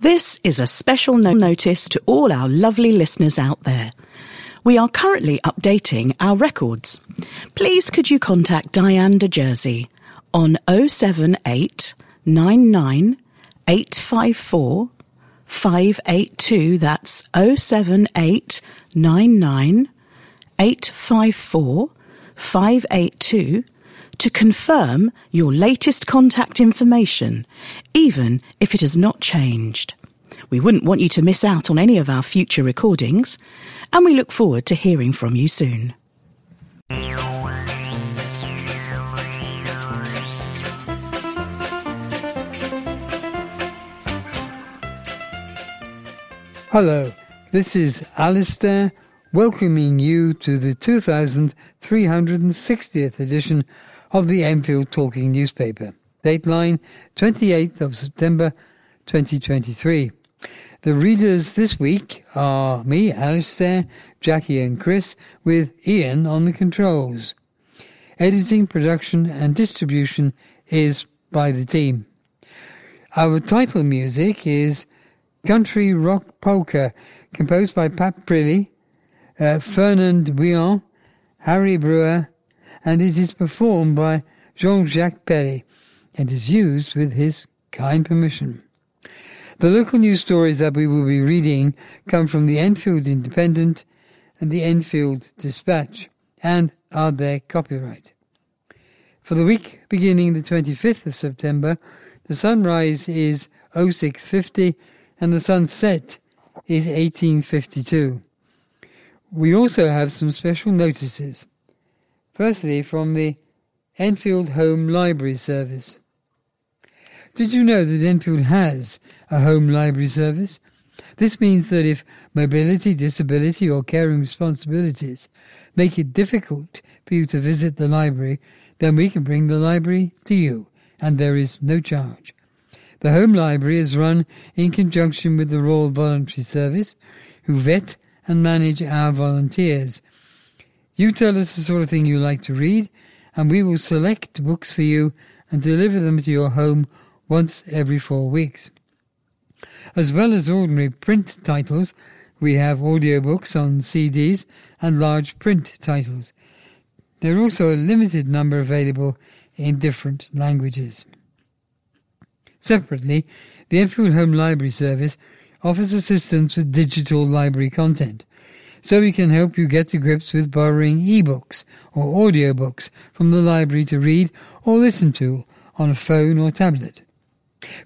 This is a special no- notice to all our lovely listeners out there. We are currently updating our records. Please could you contact Diane de Jersey on 078 854 582. That's 078 854 582 to confirm your latest contact information, even if it has not changed. We wouldn't want you to miss out on any of our future recordings, and we look forward to hearing from you soon. Hello, this is Alistair welcoming you to the 2360th edition of the Enfield Talking newspaper. Dateline 28th of September 2023. The readers this week are me, Alistair, Jackie and Chris, with Ian on the controls. Editing, production and distribution is by the team. Our title music is Country Rock Polka, composed by Pat Prilly, uh, Fernand Guillon, Harry Breuer, and it is performed by Jean-Jacques Perrey and is used with his kind permission. The local news stories that we will be reading come from the Enfield Independent and the Enfield Dispatch and are their copyright. For the week beginning the 25th of September, the sunrise is 0650 and the sunset is 1852. We also have some special notices. Firstly, from the Enfield Home Library Service. Did you know that Enfield has a home library service? This means that if mobility, disability, or caring responsibilities make it difficult for you to visit the library, then we can bring the library to you, and there is no charge. The Home Library is run in conjunction with the Royal Voluntary Service, who vet and manage our volunteers. You tell us the sort of thing you like to read, and we will select books for you and deliver them to your home once every four weeks. As well as ordinary print titles, we have audiobooks on CDs and large print titles. There are also a limited number available in different languages. Separately, the Enfield Home Library Service offers assistance with digital library content, so we can help you get to grips with borrowing ebooks or audiobooks from the library to read or listen to on a phone or tablet.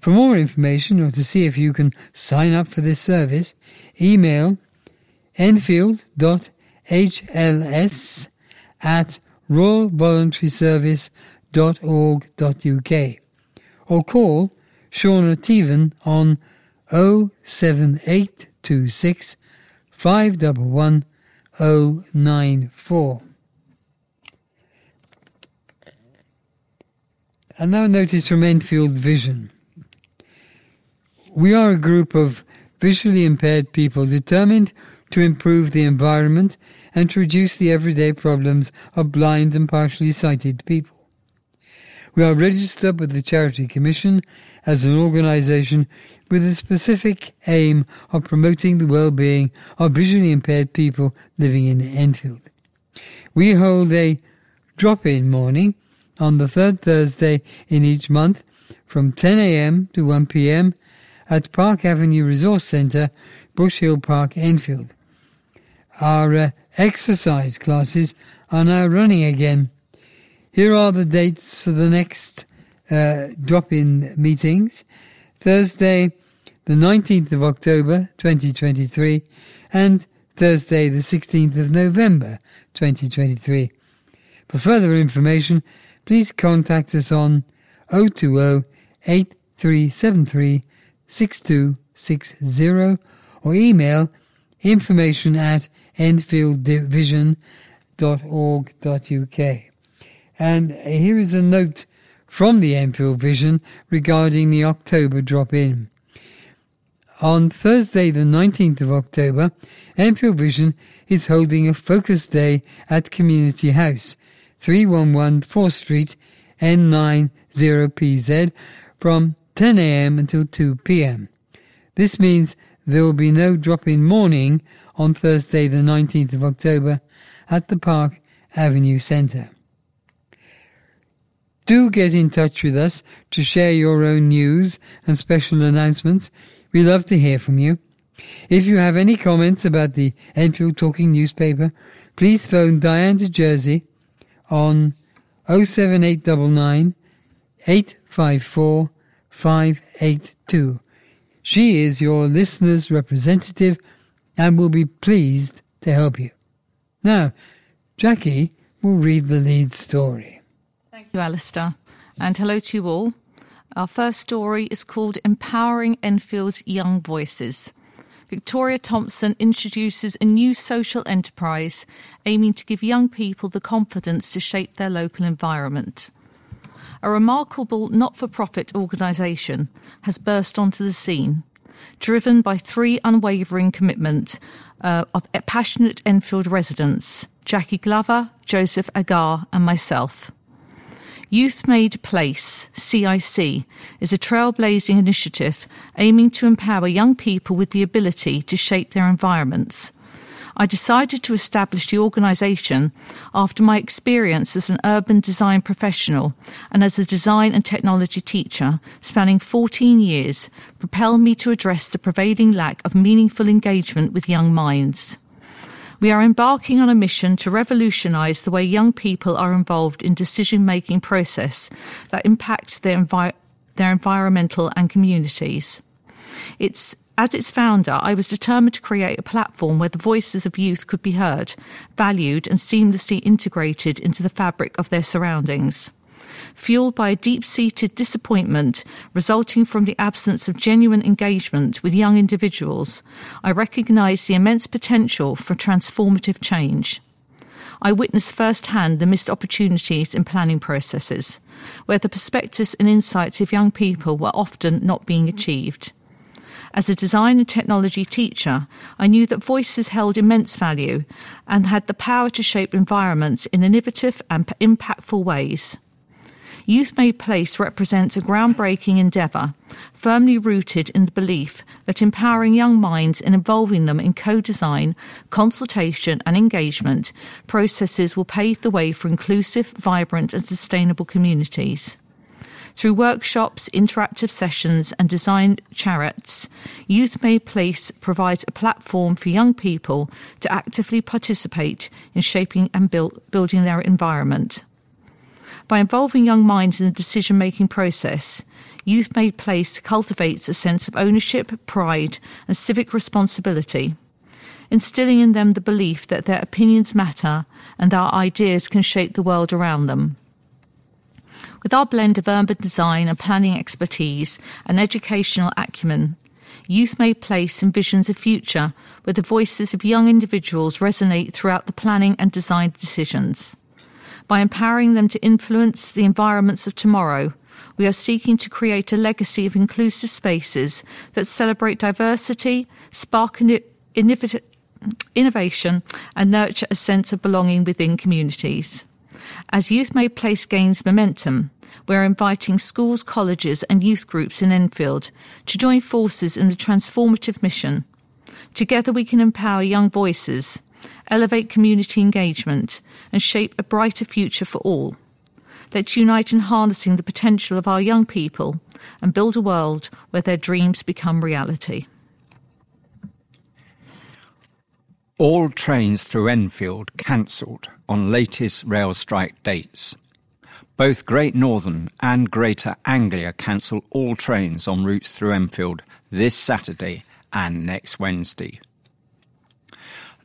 For more information or to see if you can sign up for this service, email enfield.hls at royalvoluntaryservice.org.uk or call Shauna Teven on 07826 511 094. And now notice from Enfield Vision. We are a group of visually impaired people determined to improve the environment and to reduce the everyday problems of blind and partially sighted people. We are registered with the Charity Commission as an organisation with a specific aim of promoting the well-being of visually impaired people living in Enfield. We hold a drop-in morning on the third Thursday in each month from 10am to 1pm at Park Avenue Resource Centre, Bush Hill Park, Enfield. Our uh, exercise classes are now running again here are the dates for the next uh, drop in meetings Thursday, the 19th of October 2023, and Thursday, the 16th of November 2023. For further information, please contact us on 020 8373 6260 or email information at enfieldvision.org.uk. And here is a note from the Enfield Vision regarding the October drop in. On Thursday, the 19th of October, Enfield Vision is holding a focus day at Community House, 311 Fore Street, N90PZ, from 10am until 2pm. This means there will be no drop in morning on Thursday, the 19th of October, at the Park Avenue Centre. Do get in touch with us to share your own news and special announcements. We love to hear from you. If you have any comments about the Enfield Talking newspaper, please phone Diane de Jersey on 07899 854 582. She is your listener's representative and will be pleased to help you. Now, Jackie will read the lead story. You, Alistair. And hello to you all. Our first story is called Empowering Enfield's Young Voices. Victoria Thompson introduces a new social enterprise aiming to give young people the confidence to shape their local environment. A remarkable not for profit organisation has burst onto the scene, driven by three unwavering commitment uh, of passionate Enfield residents Jackie Glover, Joseph Agar, and myself. Youth Made Place, CIC, is a trailblazing initiative aiming to empower young people with the ability to shape their environments. I decided to establish the organisation after my experience as an urban design professional and as a design and technology teacher spanning 14 years propelled me to address the prevailing lack of meaningful engagement with young minds. We are embarking on a mission to revolutionise the way young people are involved in decision making process that impacts their, envi- their environmental and communities. It's as its founder, I was determined to create a platform where the voices of youth could be heard, valued, and seamlessly integrated into the fabric of their surroundings fueled by a deep seated disappointment resulting from the absence of genuine engagement with young individuals, I recognise the immense potential for transformative change. I witnessed firsthand the missed opportunities in planning processes, where the perspectives and insights of young people were often not being achieved. As a design and technology teacher, I knew that voices held immense value and had the power to shape environments in innovative and impactful ways. Youth Made Place represents a groundbreaking endeavour, firmly rooted in the belief that empowering young minds and involving them in co design, consultation, and engagement processes will pave the way for inclusive, vibrant, and sustainable communities. Through workshops, interactive sessions, and design charrettes, Youth Made Place provides a platform for young people to actively participate in shaping and build, building their environment. By involving young minds in the decision making process, Youth Made Place cultivates a sense of ownership, pride, and civic responsibility, instilling in them the belief that their opinions matter and our ideas can shape the world around them. With our blend of urban design and planning expertise and educational acumen, Youth Made Place envisions a future where the voices of young individuals resonate throughout the planning and design decisions. By empowering them to influence the environments of tomorrow, we are seeking to create a legacy of inclusive spaces that celebrate diversity, spark innovation, and nurture a sense of belonging within communities. As Youth Made Place gains momentum, we're inviting schools, colleges, and youth groups in Enfield to join forces in the transformative mission. Together, we can empower young voices elevate community engagement, and shape a brighter future for all. Let's unite in harnessing the potential of our young people and build a world where their dreams become reality. All trains through Enfield cancelled on latest rail strike dates. Both Great Northern and Greater Anglia cancel all trains on routes through Enfield this Saturday and next Wednesday.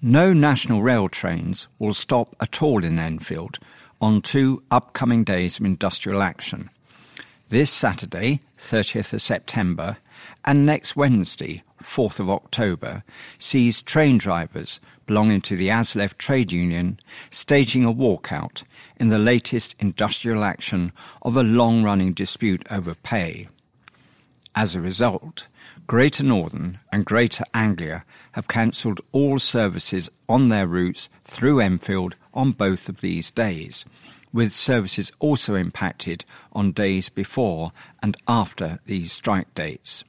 No national rail trains will stop at all in Enfield on two upcoming days of industrial action. This Saturday, 30th of September, and next Wednesday, 4th of October, sees train drivers belonging to the ASLEF trade union staging a walkout in the latest industrial action of a long running dispute over pay. As a result, Greater Northern and Greater Anglia have cancelled all services on their routes through Enfield on both of these days, with services also impacted on days before and after these strike dates.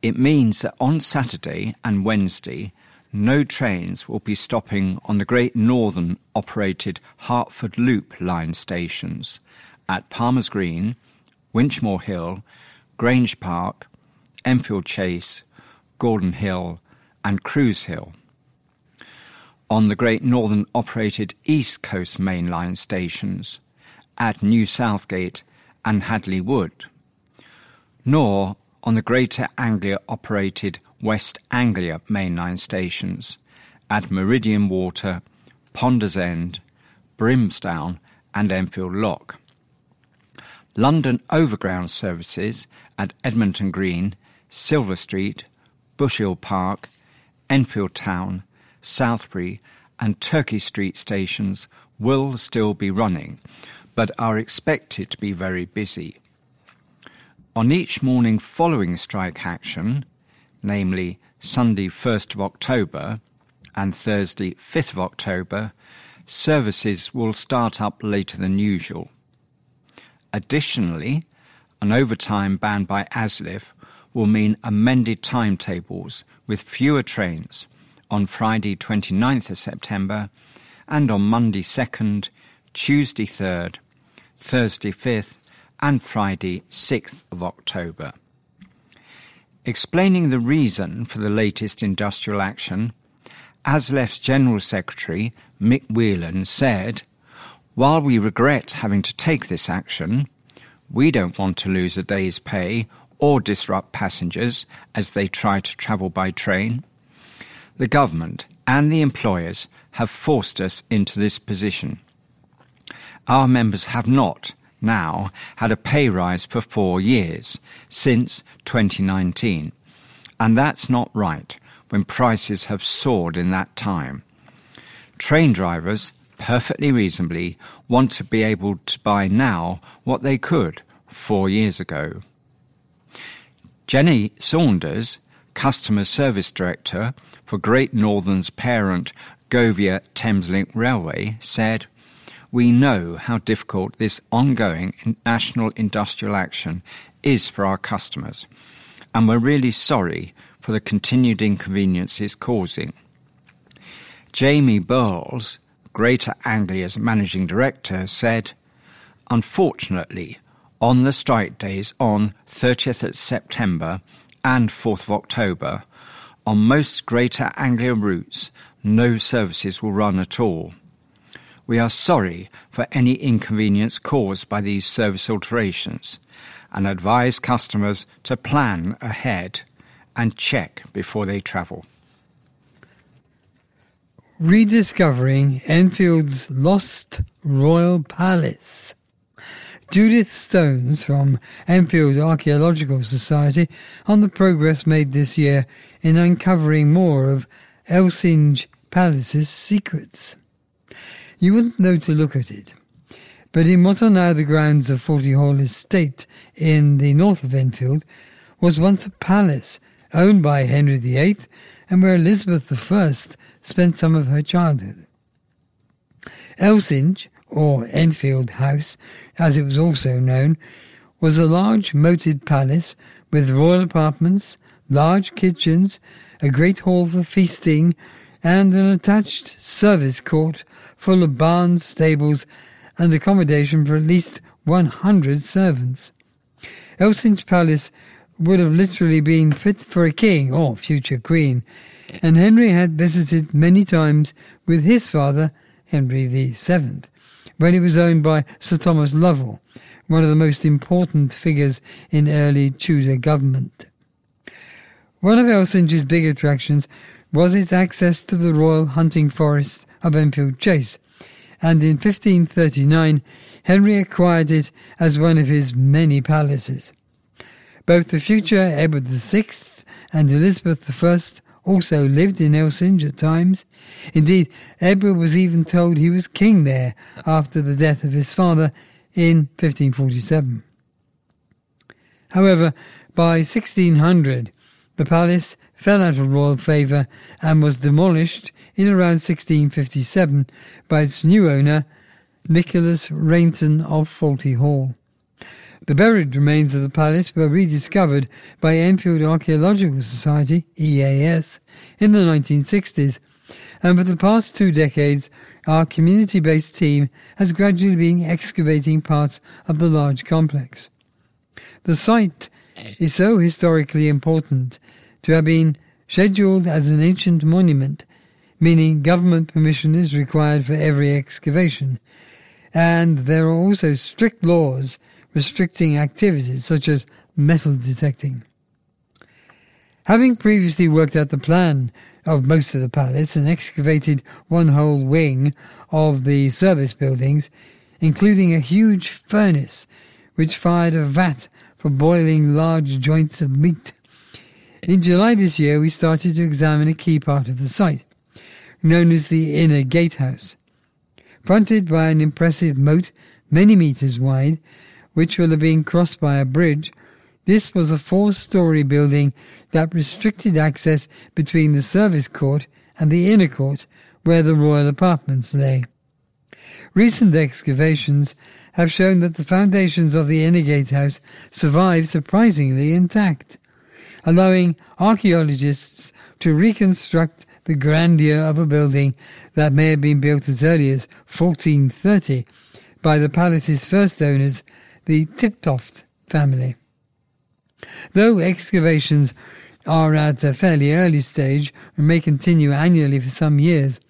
It means that on Saturday and Wednesday, no trains will be stopping on the Great Northern operated Hertford Loop line stations at Palmer's Green, Winchmore Hill, Grange Park, Enfield Chase, Gordon Hill, and Crews Hill. On the Great Northern operated East Coast Main Line stations at New Southgate and Hadley Wood, nor on the Greater Anglia operated West Anglia mainline stations at Meridian Water, Ponders End, Brimsdown, and Enfield Lock. London Overground services at Edmonton Green, Silver Street, Bushhill Park, Enfield Town, Southbury, and Turkey Street stations will still be running, but are expected to be very busy. On each morning following strike action, namely Sunday 1st of October and Thursday 5th of October, services will start up later than usual. Additionally, an overtime ban by ASLEF will mean amended timetables with fewer trains on Friday 29th of September and on Monday 2nd, Tuesday 3rd, Thursday 5th, and Friday 6th of October. Explaining the reason for the latest industrial action, ASLEF's General Secretary, Mick Whelan, said, While we regret having to take this action, we don't want to lose a day's pay or disrupt passengers as they try to travel by train. The government and the employers have forced us into this position. Our members have not, now had a pay rise for four years, since 2019. And that's not right when prices have soared in that time. Train drivers, perfectly reasonably, want to be able to buy now what they could four years ago. Jenny Saunders, Customer Service Director for Great Northern's parent Govia Thameslink Railway, said, we know how difficult this ongoing national industrial action is for our customers, and we're really sorry for the continued inconveniences causing. Jamie Burles, Greater Anglia's managing director, said, Unfortunately, on the strike days on 30th of September and 4th of October, on most Greater Anglia routes, no services will run at all. We are sorry for any inconvenience caused by these service alterations and advise customers to plan ahead and check before they travel. Rediscovering Enfield's Lost Royal Palace. Judith Stones from Enfield Archaeological Society on the progress made this year in uncovering more of Elsinge Palace's secrets. You wouldn't know to look at it. But in what are now the grounds of Forty Hall Estate in the north of Enfield was once a palace owned by Henry VIII and where Elizabeth I spent some of her childhood. Elsinge, or Enfield House, as it was also known, was a large moated palace with royal apartments, large kitchens, a great hall for feasting, and an attached service court full of barns, stables, and accommodation for at least 100 servants. Elsinge Palace would have literally been fit for a king or future queen, and Henry had visited many times with his father, Henry VII, when it was owned by Sir Thomas Lovell, one of the most important figures in early Tudor government. One of Elsinge's big attractions was its access to the royal hunting forest of Enfield Chase, and in 1539 Henry acquired it as one of his many palaces. Both the future Edward VI and Elizabeth I also lived in Elsinge at times. Indeed, Edward was even told he was king there after the death of his father in 1547. However, by 1600, the palace fell out of royal favour and was demolished in around 1657 by its new owner, Nicholas Rainton of Forty Hall. The buried remains of the palace were rediscovered by Enfield Archaeological Society, EAS, in the 1960s, and for the past two decades, our community based team has gradually been excavating parts of the large complex. The site is so historically important to have been scheduled as an ancient monument, meaning government permission is required for every excavation, and there are also strict laws restricting activities such as metal detecting. Having previously worked out the plan of most of the palace and excavated one whole wing of the service buildings, including a huge furnace which fired a vat for boiling large joints of meat. In July this year, we started to examine a key part of the site, known as the Inner Gatehouse. Fronted by an impressive moat many metres wide, which will have been crossed by a bridge, this was a four story building that restricted access between the service court and the inner court where the royal apartments lay. Recent excavations have shown that the foundations of the inner gatehouse survive surprisingly intact, allowing archaeologists to reconstruct the grandeur of a building that may have been built as early as 1430 by the palace's first owners the Tiptoft family. Though excavations are at a fairly early stage and may continue annually for some years,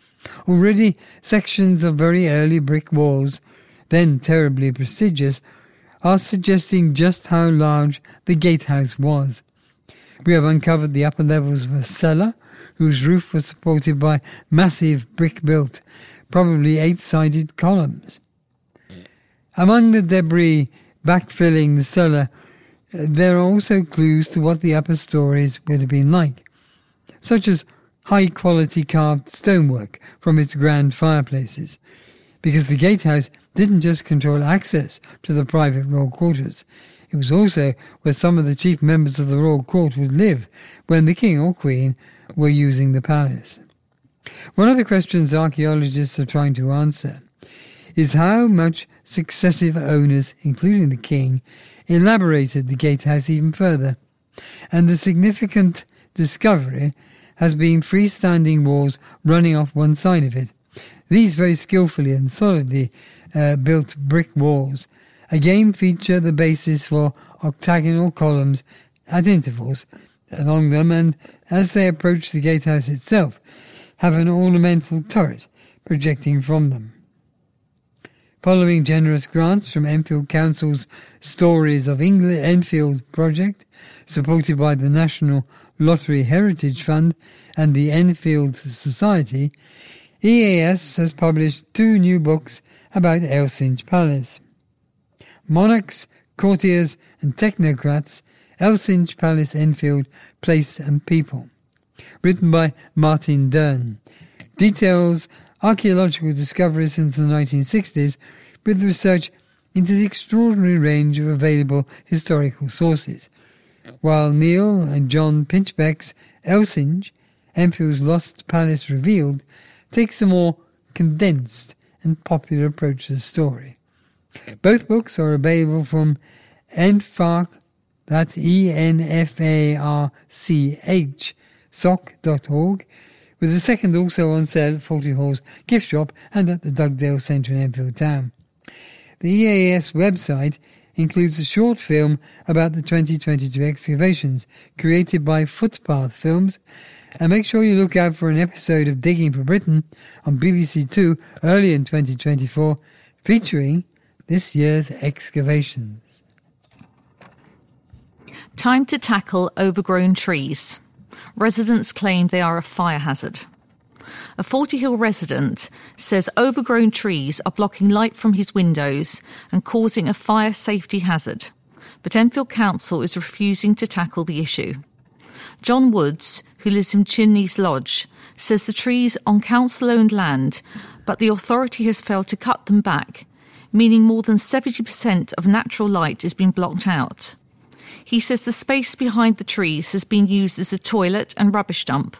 already sections of very early brick walls, then terribly prestigious, are suggesting just how large the gatehouse was. We have uncovered the upper levels of a cellar whose roof was supported by massive brick built, probably eight sided columns. Among the debris backfilling the cellar, uh, there are also clues to what the upper stories would have been like, such as high quality carved stonework from its grand fireplaces, because the gatehouse didn't just control access to the private royal quarters, it was also where some of the chief members of the royal court would live when the king or queen were using the palace. One of the questions archaeologists are trying to answer is how much successive owners, including the king, elaborated the gatehouse even further. And the significant discovery has been freestanding walls running off one side of it. These very skillfully and solidly uh, built brick walls again feature the basis for octagonal columns at intervals along them and as they approach the gatehouse itself have an ornamental turret projecting from them. Following generous grants from Enfield Council's Stories of England Enfield project, supported by the National Lottery Heritage Fund and the Enfield Society, EAS has published two new books about Elsinge Palace. Monarchs, Courtiers and Technocrats, Elsinge Palace Enfield, Place and People. Written by Martin Dearne. Details archaeological discoveries since the 1960s with research into the extraordinary range of available historical sources, while Neil and John Pinchbeck's Elsinge, Enfield's Lost Palace Revealed, takes a more condensed and popular approach to the story. Both books are available from ENFARC, that's E-N-F-A-R-C-H, soc.org, with the second also on sale at Forty Hall's gift shop and at the Dugdale Centre in Enfield Town. The EAS website includes a short film about the 2022 excavations created by Footpath Films. And make sure you look out for an episode of Digging for Britain on BBC Two early in 2024 featuring this year's excavations. Time to tackle overgrown trees. Residents claim they are a fire hazard. A Forty Hill resident says overgrown trees are blocking light from his windows and causing a fire safety hazard. But Enfield Council is refusing to tackle the issue. John Woods, who lives in Chimneys Lodge, says the trees on council owned land, but the authority has failed to cut them back, meaning more than 70% of natural light is being blocked out. He says the space behind the trees has been used as a toilet and rubbish dump,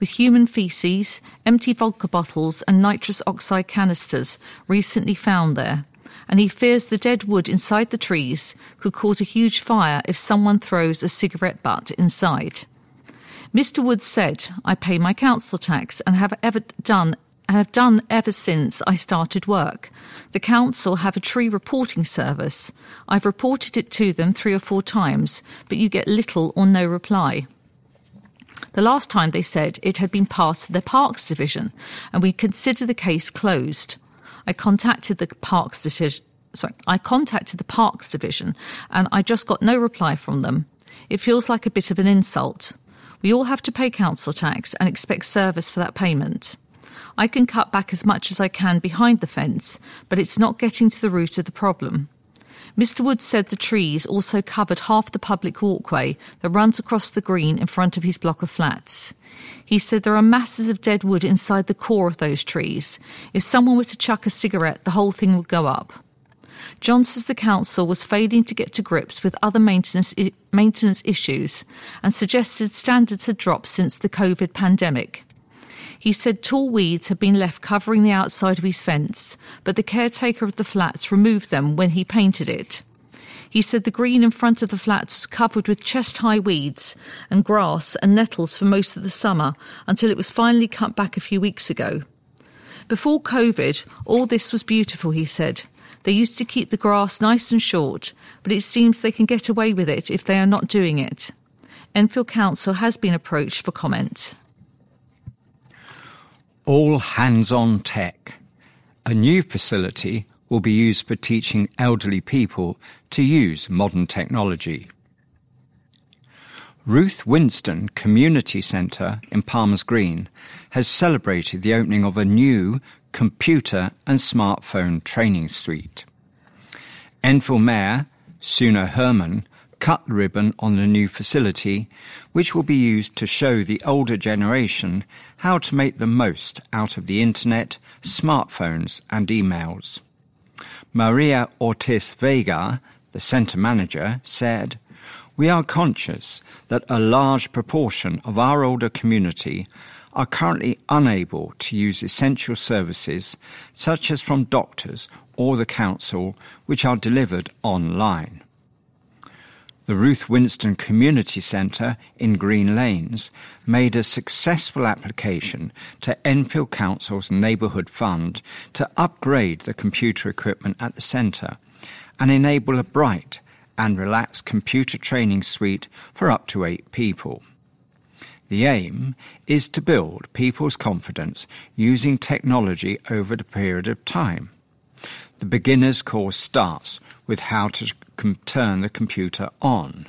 with human feces, empty vodka bottles, and nitrous oxide canisters recently found there, and he fears the dead wood inside the trees could cause a huge fire if someone throws a cigarette butt inside. Mr. Wood said, I pay my council tax and have ever done and have done ever since I started work. The council have a tree reporting service. I've reported it to them three or four times, but you get little or no reply. The last time they said it had been passed to the Parks Division and we consider the case closed. I contacted the Parks Division. Sorry, I contacted the Parks Division and I just got no reply from them. It feels like a bit of an insult. We all have to pay council tax and expect service for that payment. I can cut back as much as I can behind the fence, but it's not getting to the root of the problem. Mr. Wood said the trees also covered half the public walkway that runs across the green in front of his block of flats. He said there are masses of dead wood inside the core of those trees. If someone were to chuck a cigarette, the whole thing would go up. John says the council was failing to get to grips with other maintenance, I- maintenance issues and suggested standards had dropped since the COVID pandemic. He said tall weeds had been left covering the outside of his fence, but the caretaker of the flats removed them when he painted it. He said the green in front of the flats was covered with chest high weeds and grass and nettles for most of the summer until it was finally cut back a few weeks ago. Before COVID, all this was beautiful, he said. They used to keep the grass nice and short, but it seems they can get away with it if they are not doing it. Enfield Council has been approached for comment. All hands on tech. A new facility will be used for teaching elderly people to use modern technology. Ruth Winston Community Centre in Palmer's Green has celebrated the opening of a new computer and smartphone training suite. Enfield Mayor Suna Hurman cut the ribbon on the new facility, which will be used to show the older generation how to make the most out of the internet, smartphones, and emails. Maria Ortiz Vega, the centre manager, said, We are conscious that a large proportion of our older community are currently unable to use essential services such as from doctors or the council, which are delivered online. The Ruth Winston Community Centre in Green Lanes made a successful application to Enfield Council's Neighbourhood Fund to upgrade the computer equipment at the centre and enable a bright and relaxed computer training suite for up to eight people. The aim is to build people's confidence using technology over the period of time. The beginner's course starts with how to com- turn the computer on.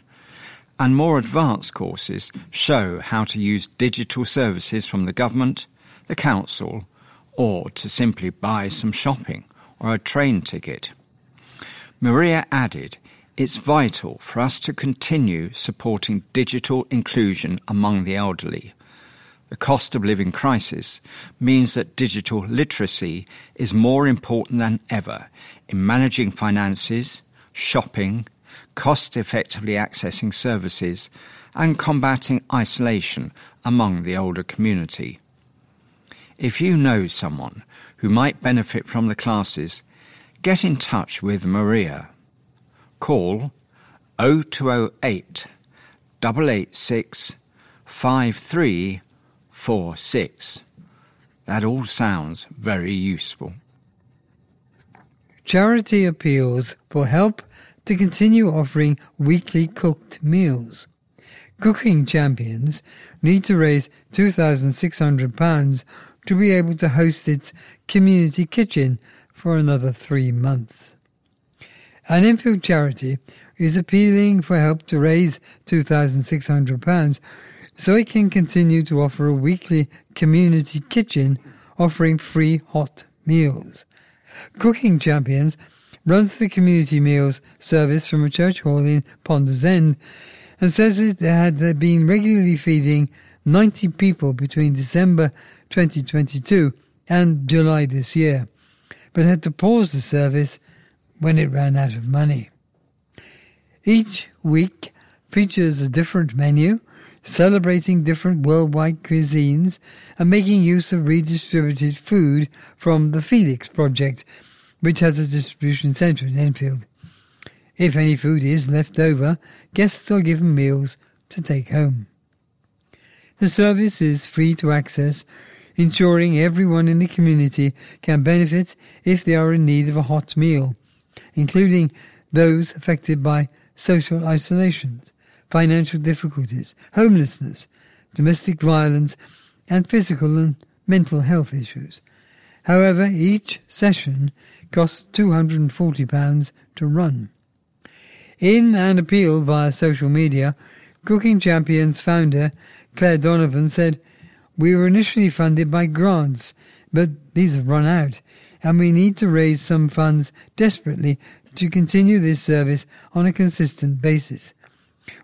And more advanced courses show how to use digital services from the government, the council, or to simply buy some shopping or a train ticket. Maria added, it's vital for us to continue supporting digital inclusion among the elderly. The cost of living crisis means that digital literacy is more important than ever in managing finances, shopping, cost effectively accessing services, and combating isolation among the older community. If you know someone who might benefit from the classes, get in touch with Maria. Call 0208 886 5346. That all sounds very useful. Charity appeals for help to continue offering weekly cooked meals. Cooking Champions need to raise £2,600 to be able to host its community kitchen for another three months. An Enfield charity is appealing for help to raise £2,600 so it can continue to offer a weekly community kitchen offering free hot meals. Cooking Champions runs the community meals service from a church hall in Ponders End and says it had been regularly feeding 90 people between December 2022 and July this year, but had to pause the service when it ran out of money. Each week features a different menu, celebrating different worldwide cuisines and making use of redistributed food from the Felix Project, which has a distribution centre in Enfield. If any food is left over, guests are given meals to take home. The service is free to access, ensuring everyone in the community can benefit if they are in need of a hot meal, including those affected by social isolation, financial difficulties, homelessness, domestic violence, and physical and mental health issues. However, each session costs £240 to run. In an appeal via social media, Cooking Champions founder Claire Donovan said, We were initially funded by grants, but these have run out, and we need to raise some funds desperately to continue this service on a consistent basis.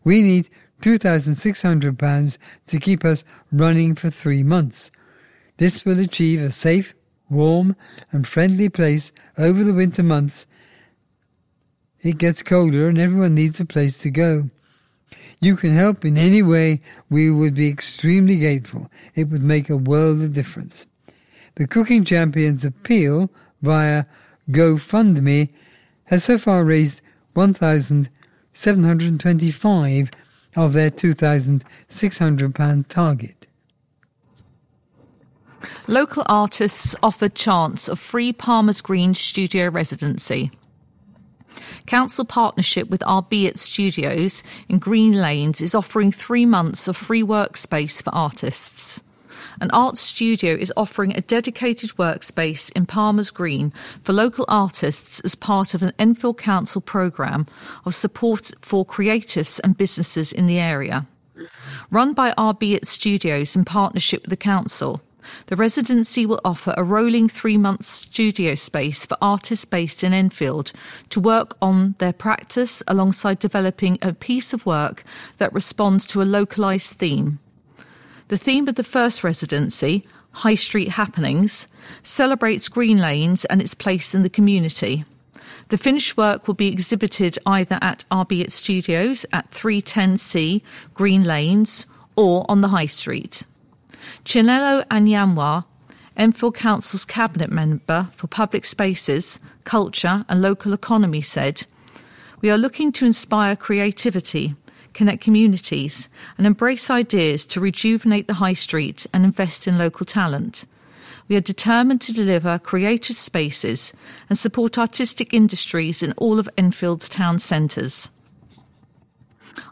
We need £2,600 to keep us running for three months. This will achieve a safe, warm, and friendly place over the winter months. It gets colder and everyone needs a place to go. You can help in any way, we would be extremely grateful. It would make a world of difference. The Cooking Champions appeal via GoFundMe has so far raised 1,725 of their £2,600 target. Local artists offered chance of free Palmer's Green studio residency. Council partnership with Albeit Studios in Green Lanes is offering three months of free workspace for artists. An art studio is offering a dedicated workspace in Palmer's Green for local artists as part of an Enfield Council programme of support for creatives and businesses in the area. Run by Albeit Studios in partnership with the Council, the residency will offer a rolling three month studio space for artists based in Enfield to work on their practice alongside developing a piece of work that responds to a localised theme. The theme of the first residency, High Street Happenings, celebrates Green Lanes and its place in the community. The finished work will be exhibited either at Albeit Studios at 310C Green Lanes or on the High Street. Chinelo Anyanwu, Enfield Council's Cabinet Member for Public Spaces, Culture and Local Economy, said, We are looking to inspire creativity, connect communities, and embrace ideas to rejuvenate the high street and invest in local talent. We are determined to deliver creative spaces and support artistic industries in all of Enfield's town centres.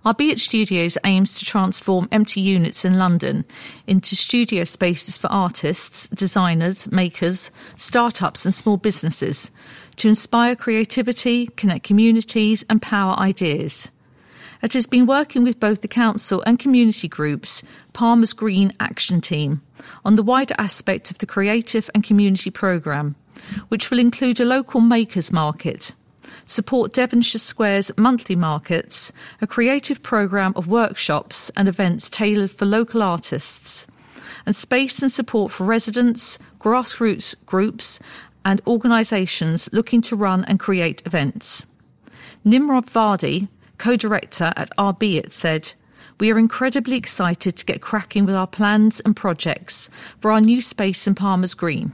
Albeit Studios aims to transform empty units in London into studio spaces for artists, designers, makers, startups, and small businesses to inspire creativity, connect communities, and power ideas. It has been working with both the council and community groups, Palmer's Green Action Team, on the wider aspect of the creative and community programme, which will include a local makers market support Devonshire Square's monthly markets, a creative programme of workshops and events tailored for local artists, and space and support for residents, grassroots groups, and organisations looking to run and create events. Nimrod Vardy, co director at Albeit said, we are incredibly excited to get cracking with our plans and projects for our new space in Palmer's Green.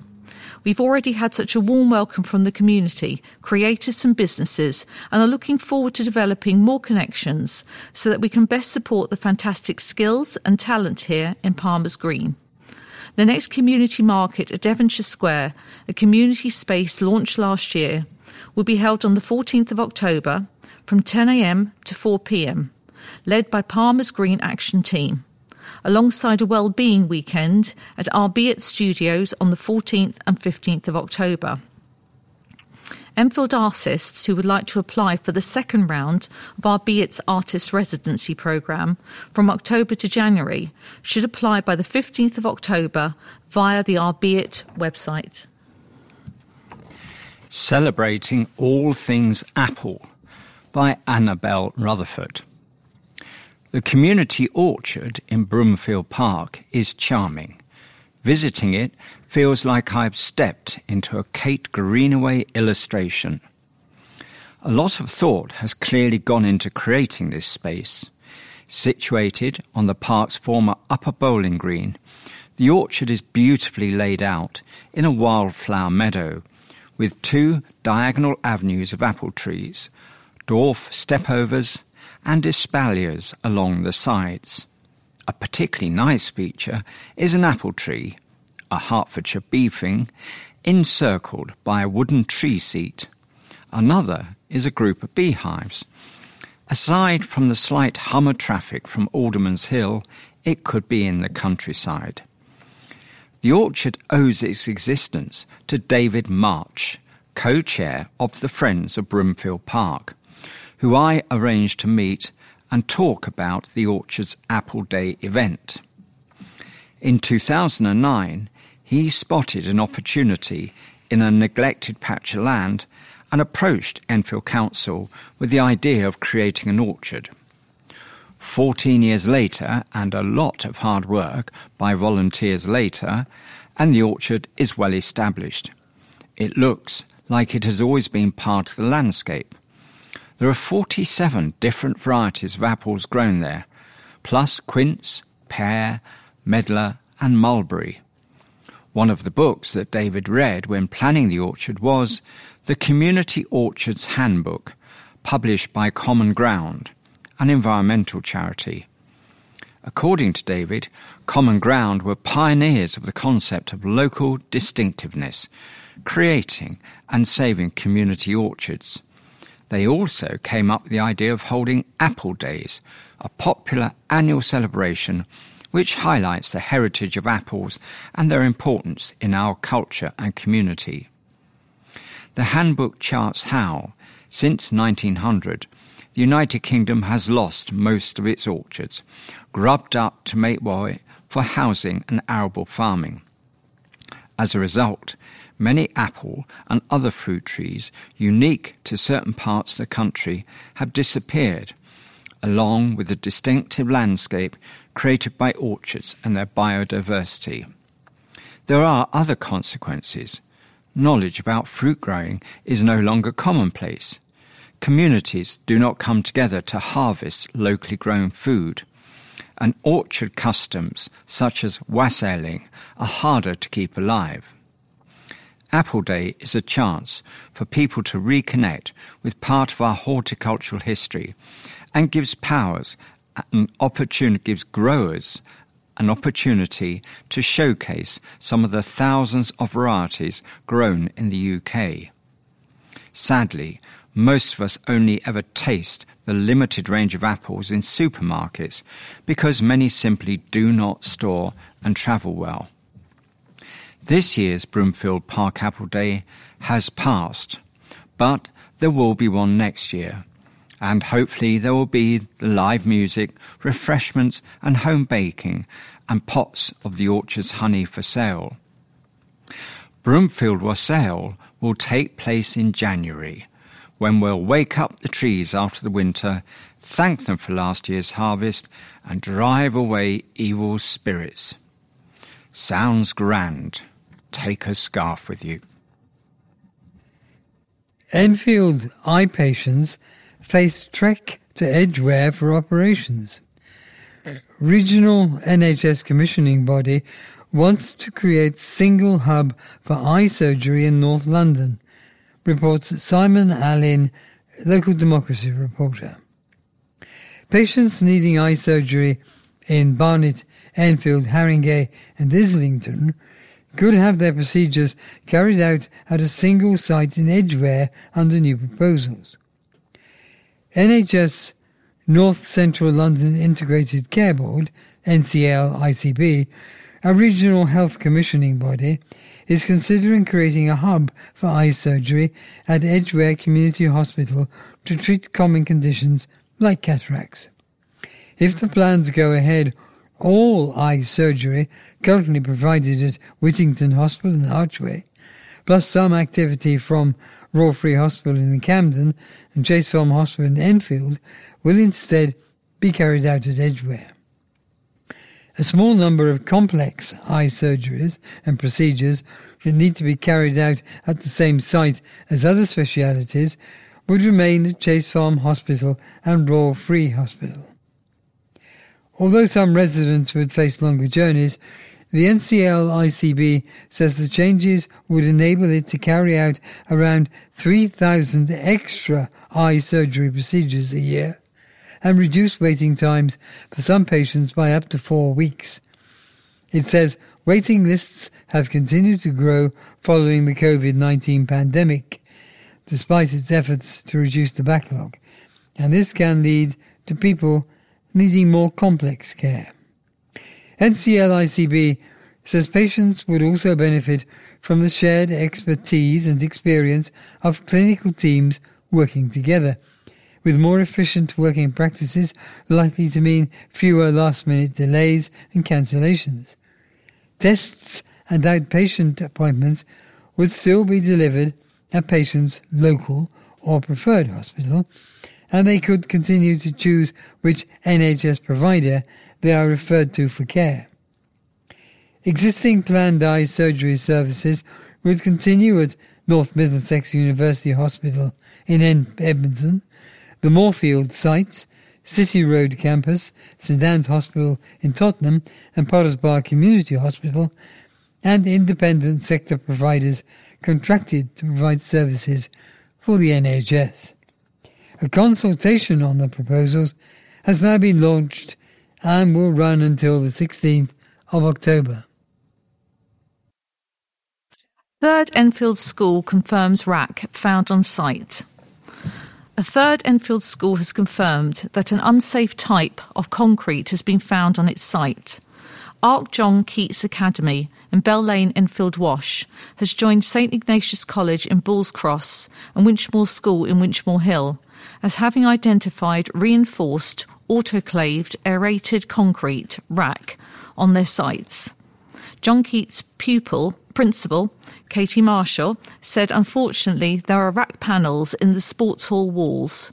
We've already had such a warm welcome from the community, creatives and businesses, and are looking forward to developing more connections so that we can best support the fantastic skills and talent here in Palmer's Green. The next community market at Devonshire Square, a community space launched last year, will be held on the 14th of October from 10am to 4pm, led by Palmer's Green Action Team alongside a well-being weekend at Albeit Studios on the 14th and 15th of October. Enfield artists who would like to apply for the second round of Albeit's Artist Residency Programme from October to January should apply by the 15th of October via the Albeit website. Celebrating All Things Apple by Annabel Rutherford. The community orchard in Broomfield Park is charming. Visiting it feels like I've stepped into a Kate Greenaway illustration. A lot of thought has clearly gone into creating this space. Situated on the park's former upper bowling green, the orchard is beautifully laid out in a wildflower meadow with two diagonal avenues of apple trees, dwarf stepovers, and espaliers along the sides. A particularly nice feature is an apple tree, a Hertfordshire beefing, encircled by a wooden tree seat. Another is a group of beehives. Aside from the slight hum of traffic from Alderman's Hill, it could be in the countryside. The orchard owes its existence to David March, co chair of the Friends of Broomfield Park, who I arranged to meet and talk about the orchard's Apple Day event. In 2009, he spotted an opportunity in a neglected patch of land and approached Enfield Council with the idea of creating an orchard. Fourteen years later, and a lot of hard work by volunteers later, and the orchard is well established. It looks like it has always been part of the landscape. There are 47 different varieties of apples grown there, plus quince, pear, medlar, and mulberry. One of the books that David read when planning the orchard was the Community Orchards Handbook, published by Common Ground, an environmental charity. According to David, Common Ground were pioneers of the concept of local distinctiveness, creating and saving community orchards. They also came up with the idea of holding Apple Days, a popular annual celebration which highlights the heritage of apples and their importance in our culture and community. The handbook charts how, since 1900, the United Kingdom has lost most of its orchards, grubbed up to make way for housing and arable farming. As a result, many apple and other fruit trees unique to certain parts of the country have disappeared, along with the distinctive landscape created by orchards and their biodiversity. There are other consequences. Knowledge about fruit growing is no longer commonplace. Communities do not come together to harvest locally grown food. And orchard customs, such as wassailing, are harder to keep alive. Apple Day is a chance for people to reconnect with part of our horticultural history and gives powers an opportunity gives growers an opportunity to showcase some of the thousands of varieties grown in the UK. Sadly, most of us only ever taste the limited range of apples in supermarkets because many simply do not store and travel well. This year's Broomfield Park Apple Day has passed, but there will be one next year and hopefully there will be the live music, refreshments, and home baking, and pots of the orchard's honey for sale. Broomfield Wassail will take place in January, when we'll wake up the trees after the winter, thank them for last year's harvest, and drive away evil spirits. Sounds grand. Take a scarf with you. Enfield eye patients face trek to Edgware for operations. Regional NHS commissioning body wants to create single hub for eye surgery in North London, reports Simon Allin, local democracy reporter. Patients needing eye surgery in Barnet, Enfield, Haringey and Islington could have their procedures carried out at a single site in Edgware under new proposals. NHS North Central London Integrated Care Board, NCL ICB, a regional health commissioning body, is considering creating a hub for eye surgery at Edgware Community Hospital to treat common conditions like cataracts. If the plans go ahead, all eye surgery currently provided at Whittington Hospital in Archway, plus some activity from Royal Free Hospital in Camden and Chase Farm Hospital in Enfield will instead be carried out at Edgware. A small number of complex eye surgeries and procedures that need to be carried out at the same site as other specialities would remain at Chase Farm Hospital and Royal Free Hospital. Although some residents would face longer journeys, The NCL ICB says the changes would enable it to carry out around 3,000 extra eye surgery procedures a year and reduce waiting times for some patients by up to four weeks. It says waiting lists have continued to grow following the COVID 19 pandemic, despite its efforts to reduce the backlog, and this can lead to people needing more complex care. NCLICB says patients would also benefit from the shared expertise and experience of clinical teams working together, with more efficient working practices likely to mean fewer last minute delays and cancellations. Tests and outpatient appointments would still be delivered at patients' local or preferred hospital, and they could continue to choose which NHS provider they are referred to for care. Existing planned eye surgery services would continue at North Middlesex University Hospital in Edmonton, the Moorfield sites, City Road campus, St Anne's Hospital in Tottenham, and Potters Bar Community Hospital, and independent sector providers contracted to provide services for the NHS. A consultation on the proposals has now been launched and will run until the 16th of October. Third Enfield School confirms RAAC found on site. A third Enfield school has confirmed that an unsafe type of concrete has been found on its site. Ark John Keats Academy in Bell Lane, Enfield Wash has joined St Ignatius College in Bulls Cross and Winchmore School in Winchmore Hill as having identified reinforced autoclaved aerated concrete RAAC on their sites. John Keats' pupil, principal, Katie Marshall, said unfortunately there are RAAC panels in the sports hall walls.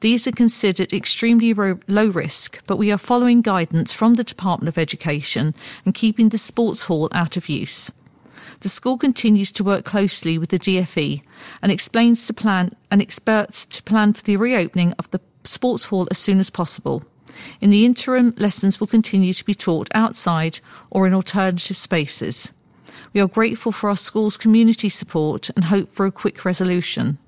These are considered extremely ro- low risk, but we are following guidance from the Department of Education and keeping the sports hall out of use. The school continues to work closely with the DFE and explains to plan and experts to plan for the reopening of the sports hall as soon as possible. In the interim, lessons will continue to be taught outside or in alternative spaces. We are grateful for our school's community support and hope for a quick resolution.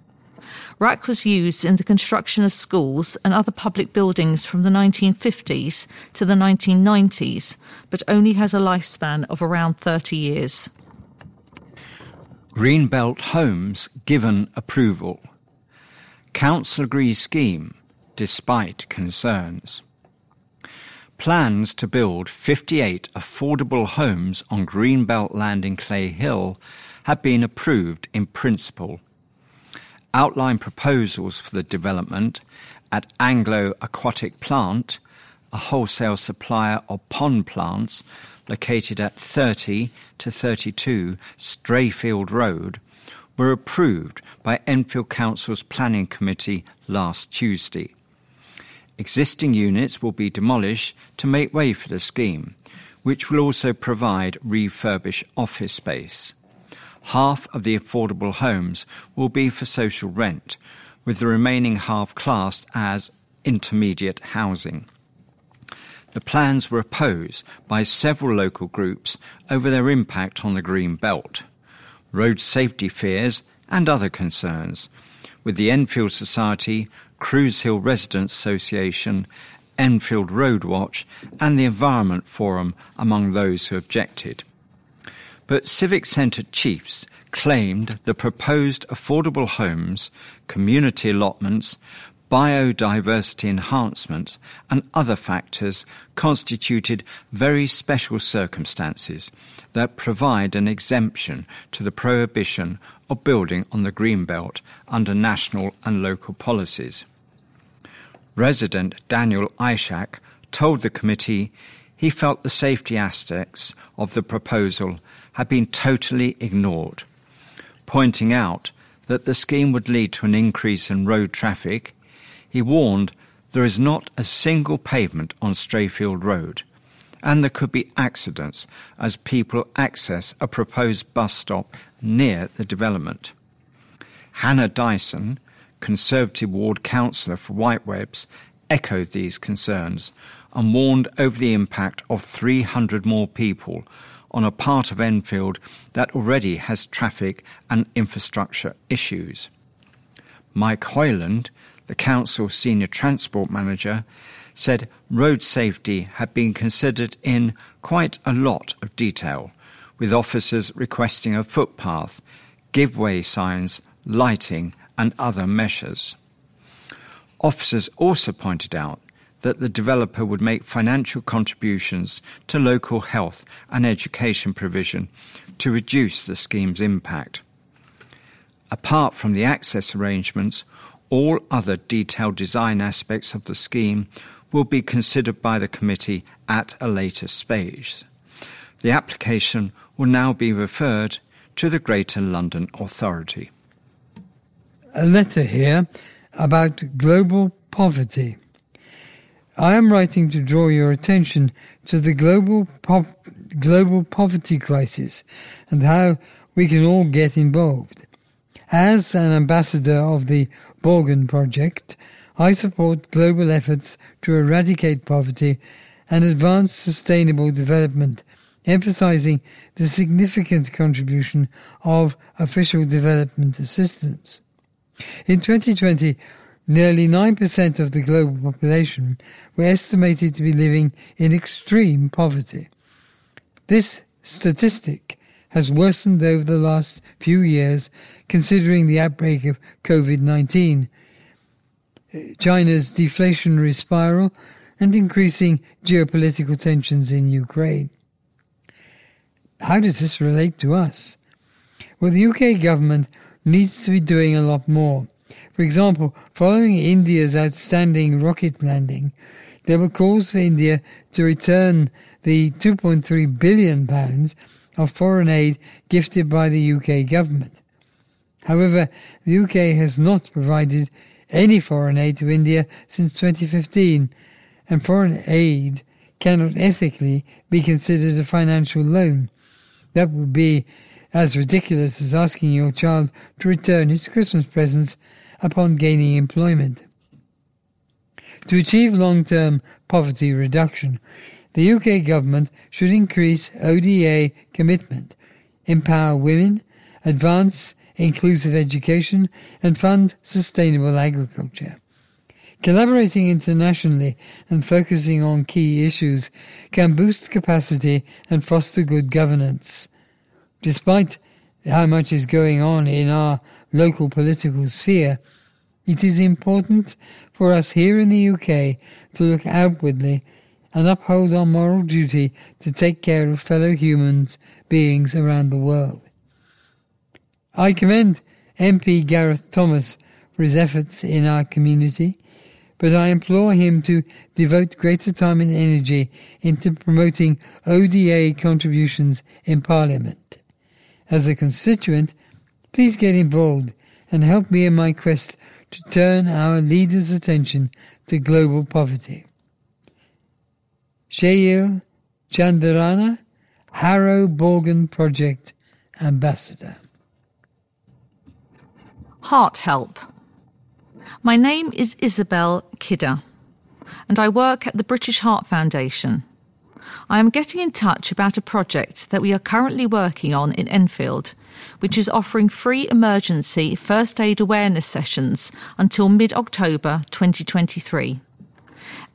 RAAC was used in the construction of schools and other public buildings from the 1950s to the 1990s, but only has a lifespan of around 30 years. Greenbelt Homes given approval. Council agrees scheme despite concerns. Plans to build 58 affordable homes on Greenbelt land in Clay Hill have been approved in principle. Outline proposals for the development at Anglo Aquatic Plant, a wholesale supplier of pond plants located at 30 to 32 Strayfield Road, were approved by Enfield Council's Planning Committee last Tuesday. Existing units will be demolished to make way for the scheme, which will also provide refurbished office space. Half of the affordable homes will be for social rent, with the remaining half classed as intermediate housing. The plans were opposed by several local groups over their impact on the Green Belt, road safety fears, and other concerns, with the Enfield Society Crews Hill Residents Association, Enfield Road Watch, and the Environment Forum among those who objected. But civic centre chiefs claimed the proposed affordable homes, community allotments, biodiversity enhancement, and other factors constituted very special circumstances that provide an exemption to the prohibition of building on the Greenbelt under national and local policies. Resident Daniel Ishak told the committee he felt the safety aspects of the proposal had been totally ignored, pointing out that the scheme would lead to an increase in road traffic. He warned there is not a single pavement on Strayfield Road, and there could be accidents as people access a proposed bus stop near the development. Hannah Dyson, Conservative ward councillor for Whitewebs, echoed these concerns and warned over the impact of 300 more people on a part of Enfield that already has traffic and infrastructure issues. Mike Hoyland, the council's senior transport manager, said road safety had been considered in quite a lot of detail, with officers requesting a footpath, give way signs, lighting, and other measures. Officers also pointed out that the developer would make financial contributions to local health and education provision to reduce the scheme's impact. Apart from the access arrangements, all other detailed design aspects of the scheme will be considered by the committee at a later stage. The application will now be referred to the Greater London Authority. A letter here about global poverty. I am writing to draw your attention to the global pop- global poverty crisis and how we can all get involved. As an ambassador of the Borgen Project, I support global efforts to eradicate poverty and advance sustainable development, emphasizing the significant contribution of official development assistance. In 2020, nearly 9% of the global population were estimated to be living in extreme poverty. This statistic has worsened over the last few years, considering the outbreak of COVID 19, China's deflationary spiral, and increasing geopolitical tensions in Ukraine. How does this relate to us? Well, the UK government needs to be doing a lot more. For example, following India's outstanding rocket landing, there were calls for India to return the 2.3 billion pounds of foreign aid gifted by the UK government. However, the UK has not provided any foreign aid to India since 2015, and foreign aid cannot ethically be considered a financial loan. That would be as ridiculous as asking your child to return his Christmas presents upon gaining employment. To achieve long term poverty reduction, the UK government should increase ODA commitment, empower women, advance inclusive education, and fund sustainable agriculture. Collaborating internationally and focusing on key issues can boost capacity and foster good governance. Despite how much is going on in our local political sphere, it is important for us here in the UK to look outwardly and uphold our moral duty to take care of fellow humans beings around the world. I commend MP Gareth Thomas for his efforts in our community, but I implore him to devote greater time and energy into promoting ODA contributions in Parliament. As a constituent, please get involved and help me in my quest to turn our leaders' attention to global poverty. Shayil Chandarana, Harrow Borgen Project Ambassador. Heart Help. My name is Isabel Kidder, and I work at the British Heart Foundation. I am getting in touch about a project that we are currently working on in Enfield, which is offering free emergency first aid awareness sessions until mid October 2023.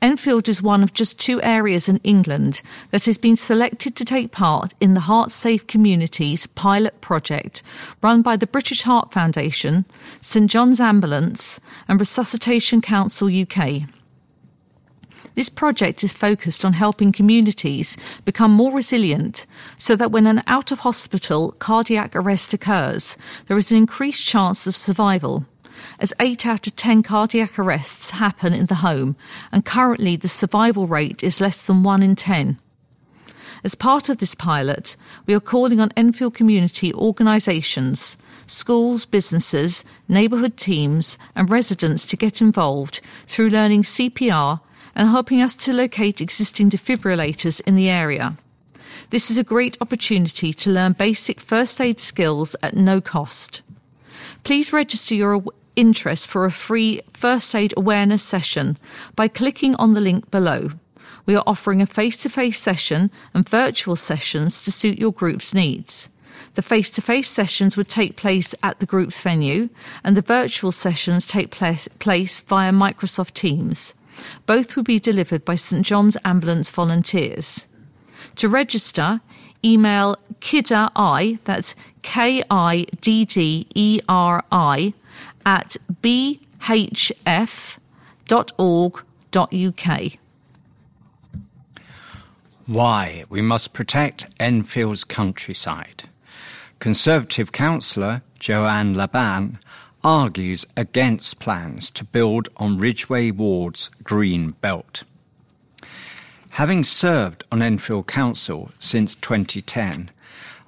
Enfield is one of just two areas in England that has been selected to take part in the Heart Safe Communities pilot project run by the British Heart Foundation, St John's Ambulance, and Resuscitation Council UK. This project is focused on helping communities become more resilient so that when an out of hospital cardiac arrest occurs, there is an increased chance of survival as 8 out of 10 cardiac arrests happen in the home, and currently the survival rate is less than 1 in 10. As part of this pilot, we are calling on Enfield community organisations, schools, businesses, neighbourhood teams, and residents to get involved through learning CPR and helping us to locate existing defibrillators in the area. This is a great opportunity to learn basic first aid skills at no cost. Please register your interest for a free first aid awareness session by clicking on the link below. We are offering a face to face session and virtual sessions to suit your group's needs. The face to face sessions would take place at the group's venue, and the virtual sessions take place, via Microsoft Teams. Both will be delivered by St John's Ambulance volunteers. To register, email kidderi, that's K I D D E R I, at bhf.org.uk. Why we must protect Enfield's countryside. Conservative councillor Joanne Laban argues against plans to build on Ridgeway Ward's green belt. Having served on Enfield Council since 2010,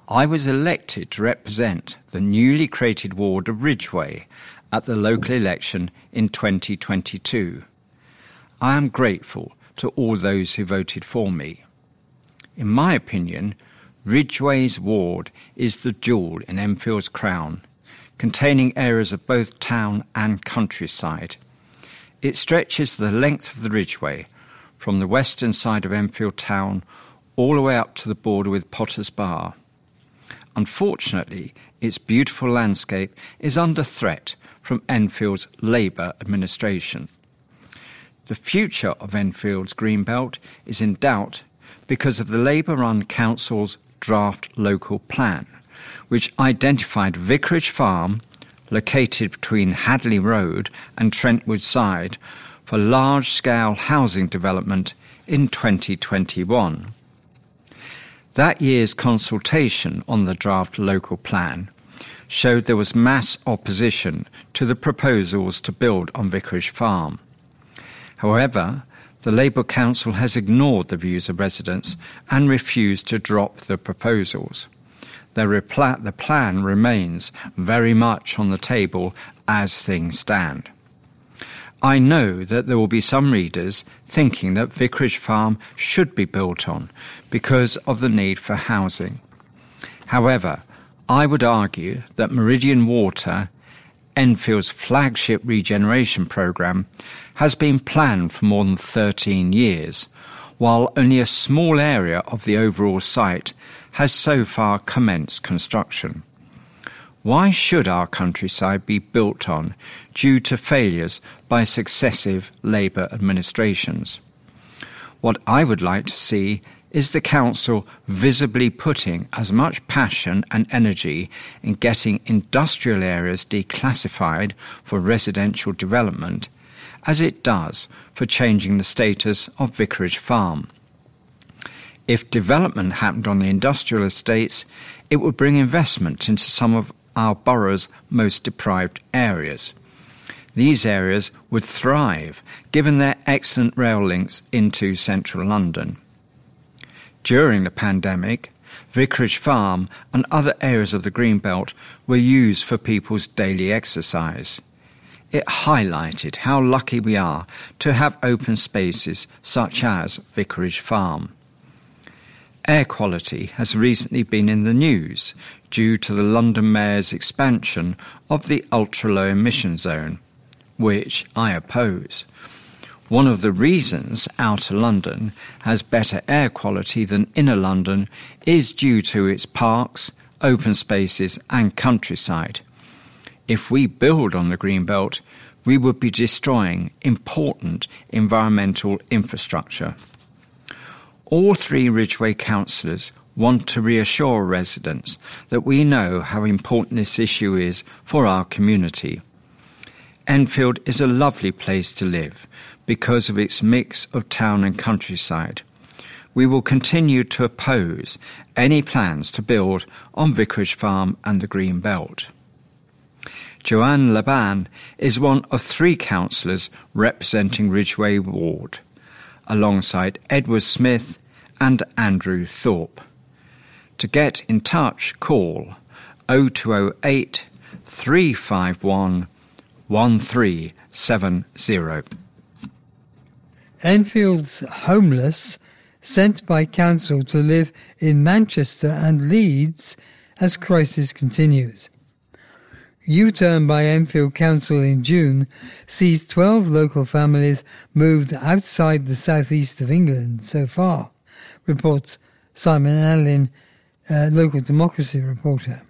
I was elected to represent the newly created ward of Ridgeway at the local election in 2022. I am grateful to all those who voted for me. In my opinion, Ridgeway's ward is the jewel in Enfield's crown, containing areas of both town and countryside. It stretches the length of the Ridgeway from the western side of Enfield town all the way up to the border with Potters Bar. Unfortunately, its beautiful landscape is under threat from Enfield's Labour administration. The future of Enfield's Greenbelt is in doubt because of the Labour run Council's draft local plan, which identified Vicarage Farm, located between Hadley Road and Trentwood Side, for large scale housing development in 2021. That year's consultation on the draft local plan showed there was mass opposition to the proposals to build on Vicarage Farm. However, the Labour Council has ignored the views of residents and refused to drop the proposals. The, the plan remains very much on the table as things stand. I know that there will be some readers thinking that Vicarage Farm should be built on because of the need for housing. However, I would argue that Meridian Water, Enfield's flagship regeneration programme, has been planned for more than 13 years, while only a small area of the overall site has so far commenced construction. Why should our countryside be built on due to failures by successive Labour administrations? What I would like to see is the Council visibly putting as much passion and energy in getting industrial areas declassified for residential development as it does for changing the status of Vicarage Farm. If development happened on the industrial estates, it would bring investment into some of our borough's most deprived areas. These areas would thrive given their excellent rail links into central London. During the pandemic, Vicarage Farm and other areas of the Greenbelt were used for people's daily exercise. It highlighted how lucky we are to have open spaces such as Vicarage Farm. Air quality has recently been in the news due to the London Mayor's expansion of the ultra low emission zone, which I oppose. One of the reasons outer London has better air quality than inner London is due to its parks, open spaces, and countryside. If we build on the green belt, we would be destroying important environmental infrastructure. All three Ridgeway councillors want to reassure residents that we know how important this issue is for our community. Enfield is a lovely place to live because of its mix of town and countryside. We will continue to oppose any plans to build on Vicarage Farm and the Green Belt. Joanne Laban is one of three councillors representing Ridgeway Ward, alongside Edward Smith and Andrew Thorpe. To get in touch, call 0208 351 1370. Enfield's homeless sent by council to live in Manchester and Leeds as crisis continues. U-turn by Enfield Council in June sees 12 local families moved outside the southeast of England so far, reports Simon Allin, uh, local democracy reporter.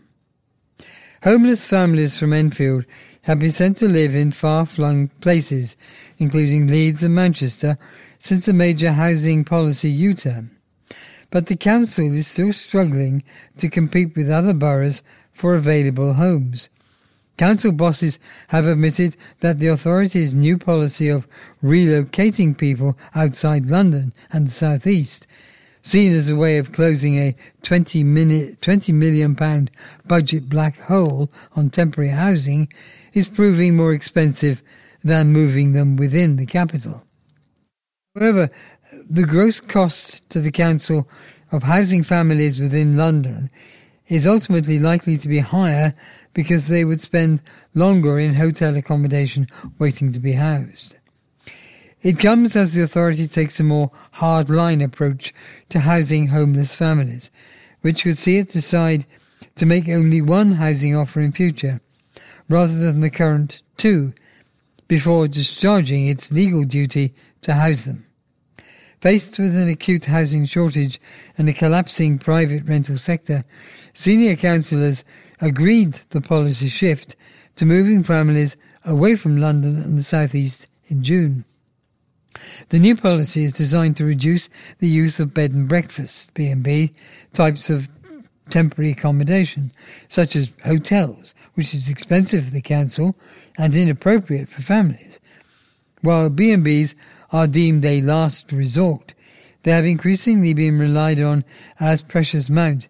Homeless families from Enfield have been sent to live in far-flung places, including Leeds and Manchester, since a major housing policy U-turn. But the council is still struggling to compete with other boroughs for available homes. Council bosses have admitted that the authority's new policy of relocating people outside London and the South East, seen as a way of closing a 20, minute, 20 million pound budget black hole on temporary housing, is proving more expensive than moving them within the capital. However, the gross cost to the council of housing families within London is ultimately likely to be higher because they would spend longer in hotel accommodation waiting to be housed. It comes as the authority takes a more hard-line approach to housing homeless families, which would see it decide to make only one housing offer in future, rather than the current two, before discharging its legal duty to house them. Faced with an acute housing shortage and a collapsing private rental sector, senior councillors agreed the policy shift to moving families away from London and the South East in June. The new policy is designed to reduce the use of bed and breakfast B&B types of temporary accommodation, such as hotels, which is expensive for the council and inappropriate for families. While B&Bs are deemed a last resort, they have increasingly been relied on as precious mount,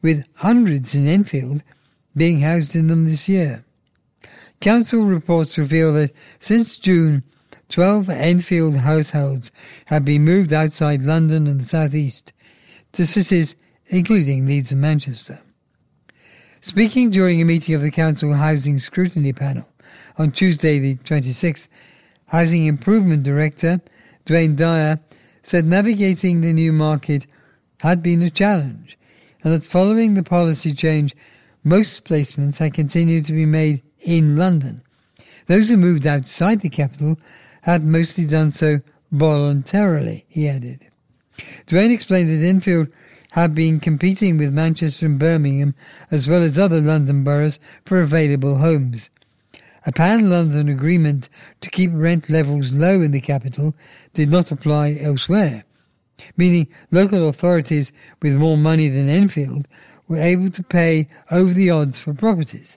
with hundreds in Enfield being housed in them this year. Council reports reveal that since June, 12 Enfield households have been moved outside London and the South East to cities including Leeds and Manchester. Speaking during a meeting of the Council Housing Scrutiny Panel on Tuesday, the 26th, Housing Improvement Director Dwayne Dyer said navigating the new market had been a challenge and that following the policy change, most placements had continued to be made in London. Those who moved outside the capital had mostly done so voluntarily, he added. Dwayne explained that Enfield had been competing with Manchester and Birmingham, as well as other London boroughs, for available homes. A pan-London agreement to keep rent levels low in the capital did not apply elsewhere, meaning local authorities with more money than Enfield were able to pay over the odds for properties.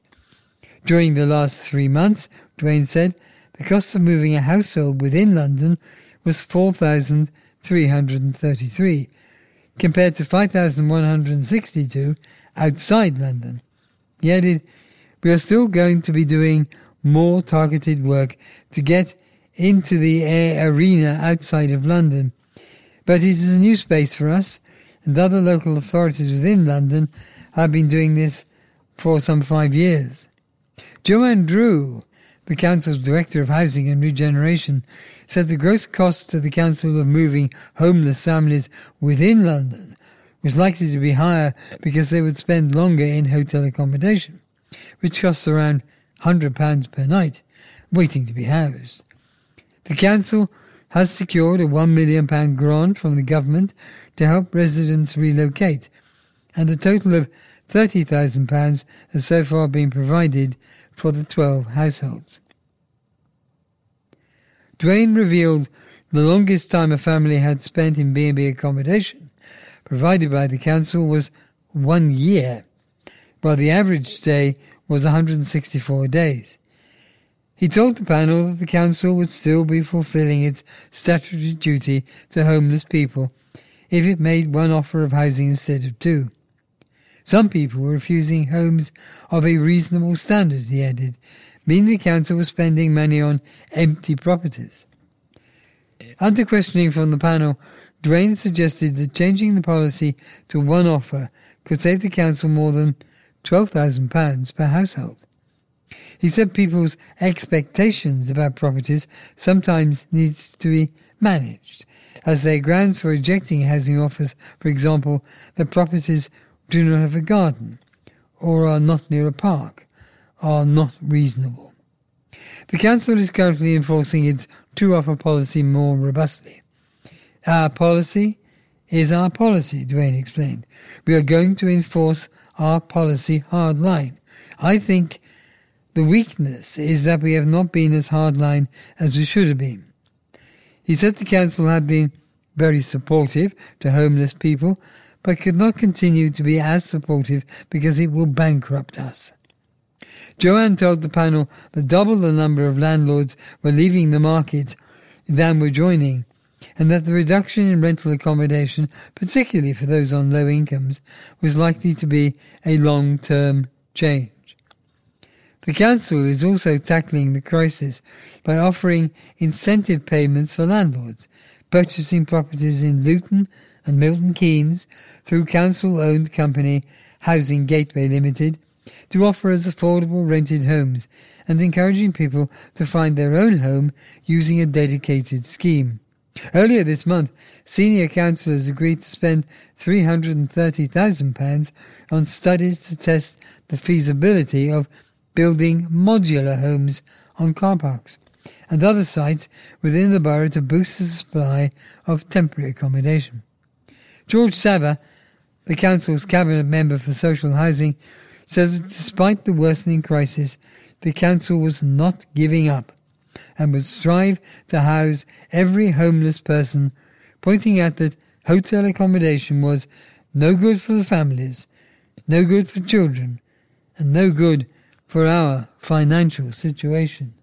During the last three months, Dwayne said, the cost of moving a household within London was 4,333, compared to 5,162 outside London. He added, we are still going to be doing more targeted work to get into the arena outside of London. But it is a new space for us, and other local authorities within London have been doing this for some five years. Joanne Drew, the Council's Director of Housing and Regeneration, said the gross cost to the Council of moving homeless families within London was likely to be higher because they would spend longer in hotel accommodation, which costs around £100 per night, waiting to be housed. The Council has secured a £1 million grant from the government to help residents relocate, and a total of £30,000 has so far been provided for the 12 households. Dwayne revealed the longest time a family had spent in B&B accommodation provided by the council was one year, while the average stay was 164 days. He told the panel that the council would still be fulfilling its statutory duty to homeless people if it made one offer of housing instead of two. Some people were refusing homes of a reasonable standard, he added, meaning the council was spending money on empty properties. Under questioning from the panel, Dwayne suggested that changing the policy to one offer could save the council more than £12,000 per household. He said people's expectations about properties sometimes need to be managed, as their grounds for rejecting housing offers, for example, that properties do not have a garden or are not near a park, are not reasonable. The Council is currently enforcing its two offer policy more robustly. Our policy is our policy, Dwayne explained. We are going to enforce our policy hard line. I think the weakness is that we have not been as hardline as we should have been. He said the council had been very supportive to homeless people, but could not continue to be as supportive because it will bankrupt us. Joanne told the panel that double the number of landlords were leaving the market than were joining, and that the reduction in rental accommodation, particularly for those on low incomes, was likely to be a long-term change. The Council is also tackling the crisis by offering incentive payments for landlords purchasing properties in Luton and Milton Keynes through council-owned company Housing Gateway Limited to offer as affordable rented homes and encouraging people to find their own home using a dedicated scheme. Earlier this month, senior councillors agreed to spend £330,000 on studies to test the feasibility of building modular homes on car parks and other sites within the borough to boost the supply of temporary accommodation. George Savva, the council's cabinet member for social housing, says that despite the worsening crisis, the council was not giving up and would strive to house every homeless person, pointing out that hotel accommodation was no good for the families, no good for children, and no good for our financial situation.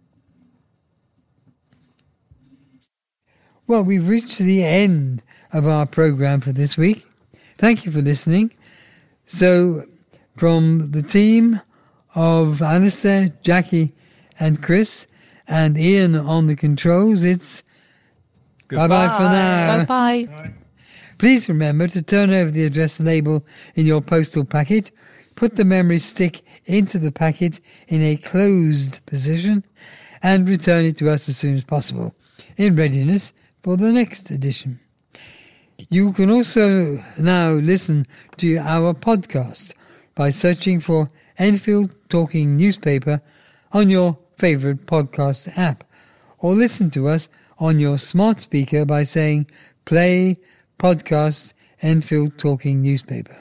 Well, we've reached the end of our program for this week. Thank you for listening. So, from the team of Alistair, Jackie, and Chris, and Ian on the controls, it's bye bye for now. Bye bye. Please remember to turn over the address label in your postal packet, put the memory stick into the packet in a closed position, and return it to us as soon as possible, in readiness for the next edition. You can also now listen to our podcast by searching for Enfield Talking Newspaper on your favorite podcast app, or listen to us on your smart speaker by saying play podcast Enfield Talking Newspaper.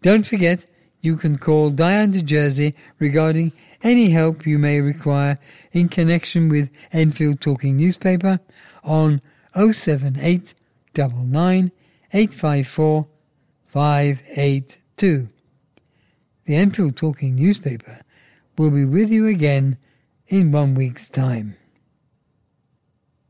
Don't forget, you can call Diane de Jersey regarding any help you may require in connection with Enfield Talking Newspaper on 078 854 582. The Enfield Talking Newspaper will be with you again in one week's time.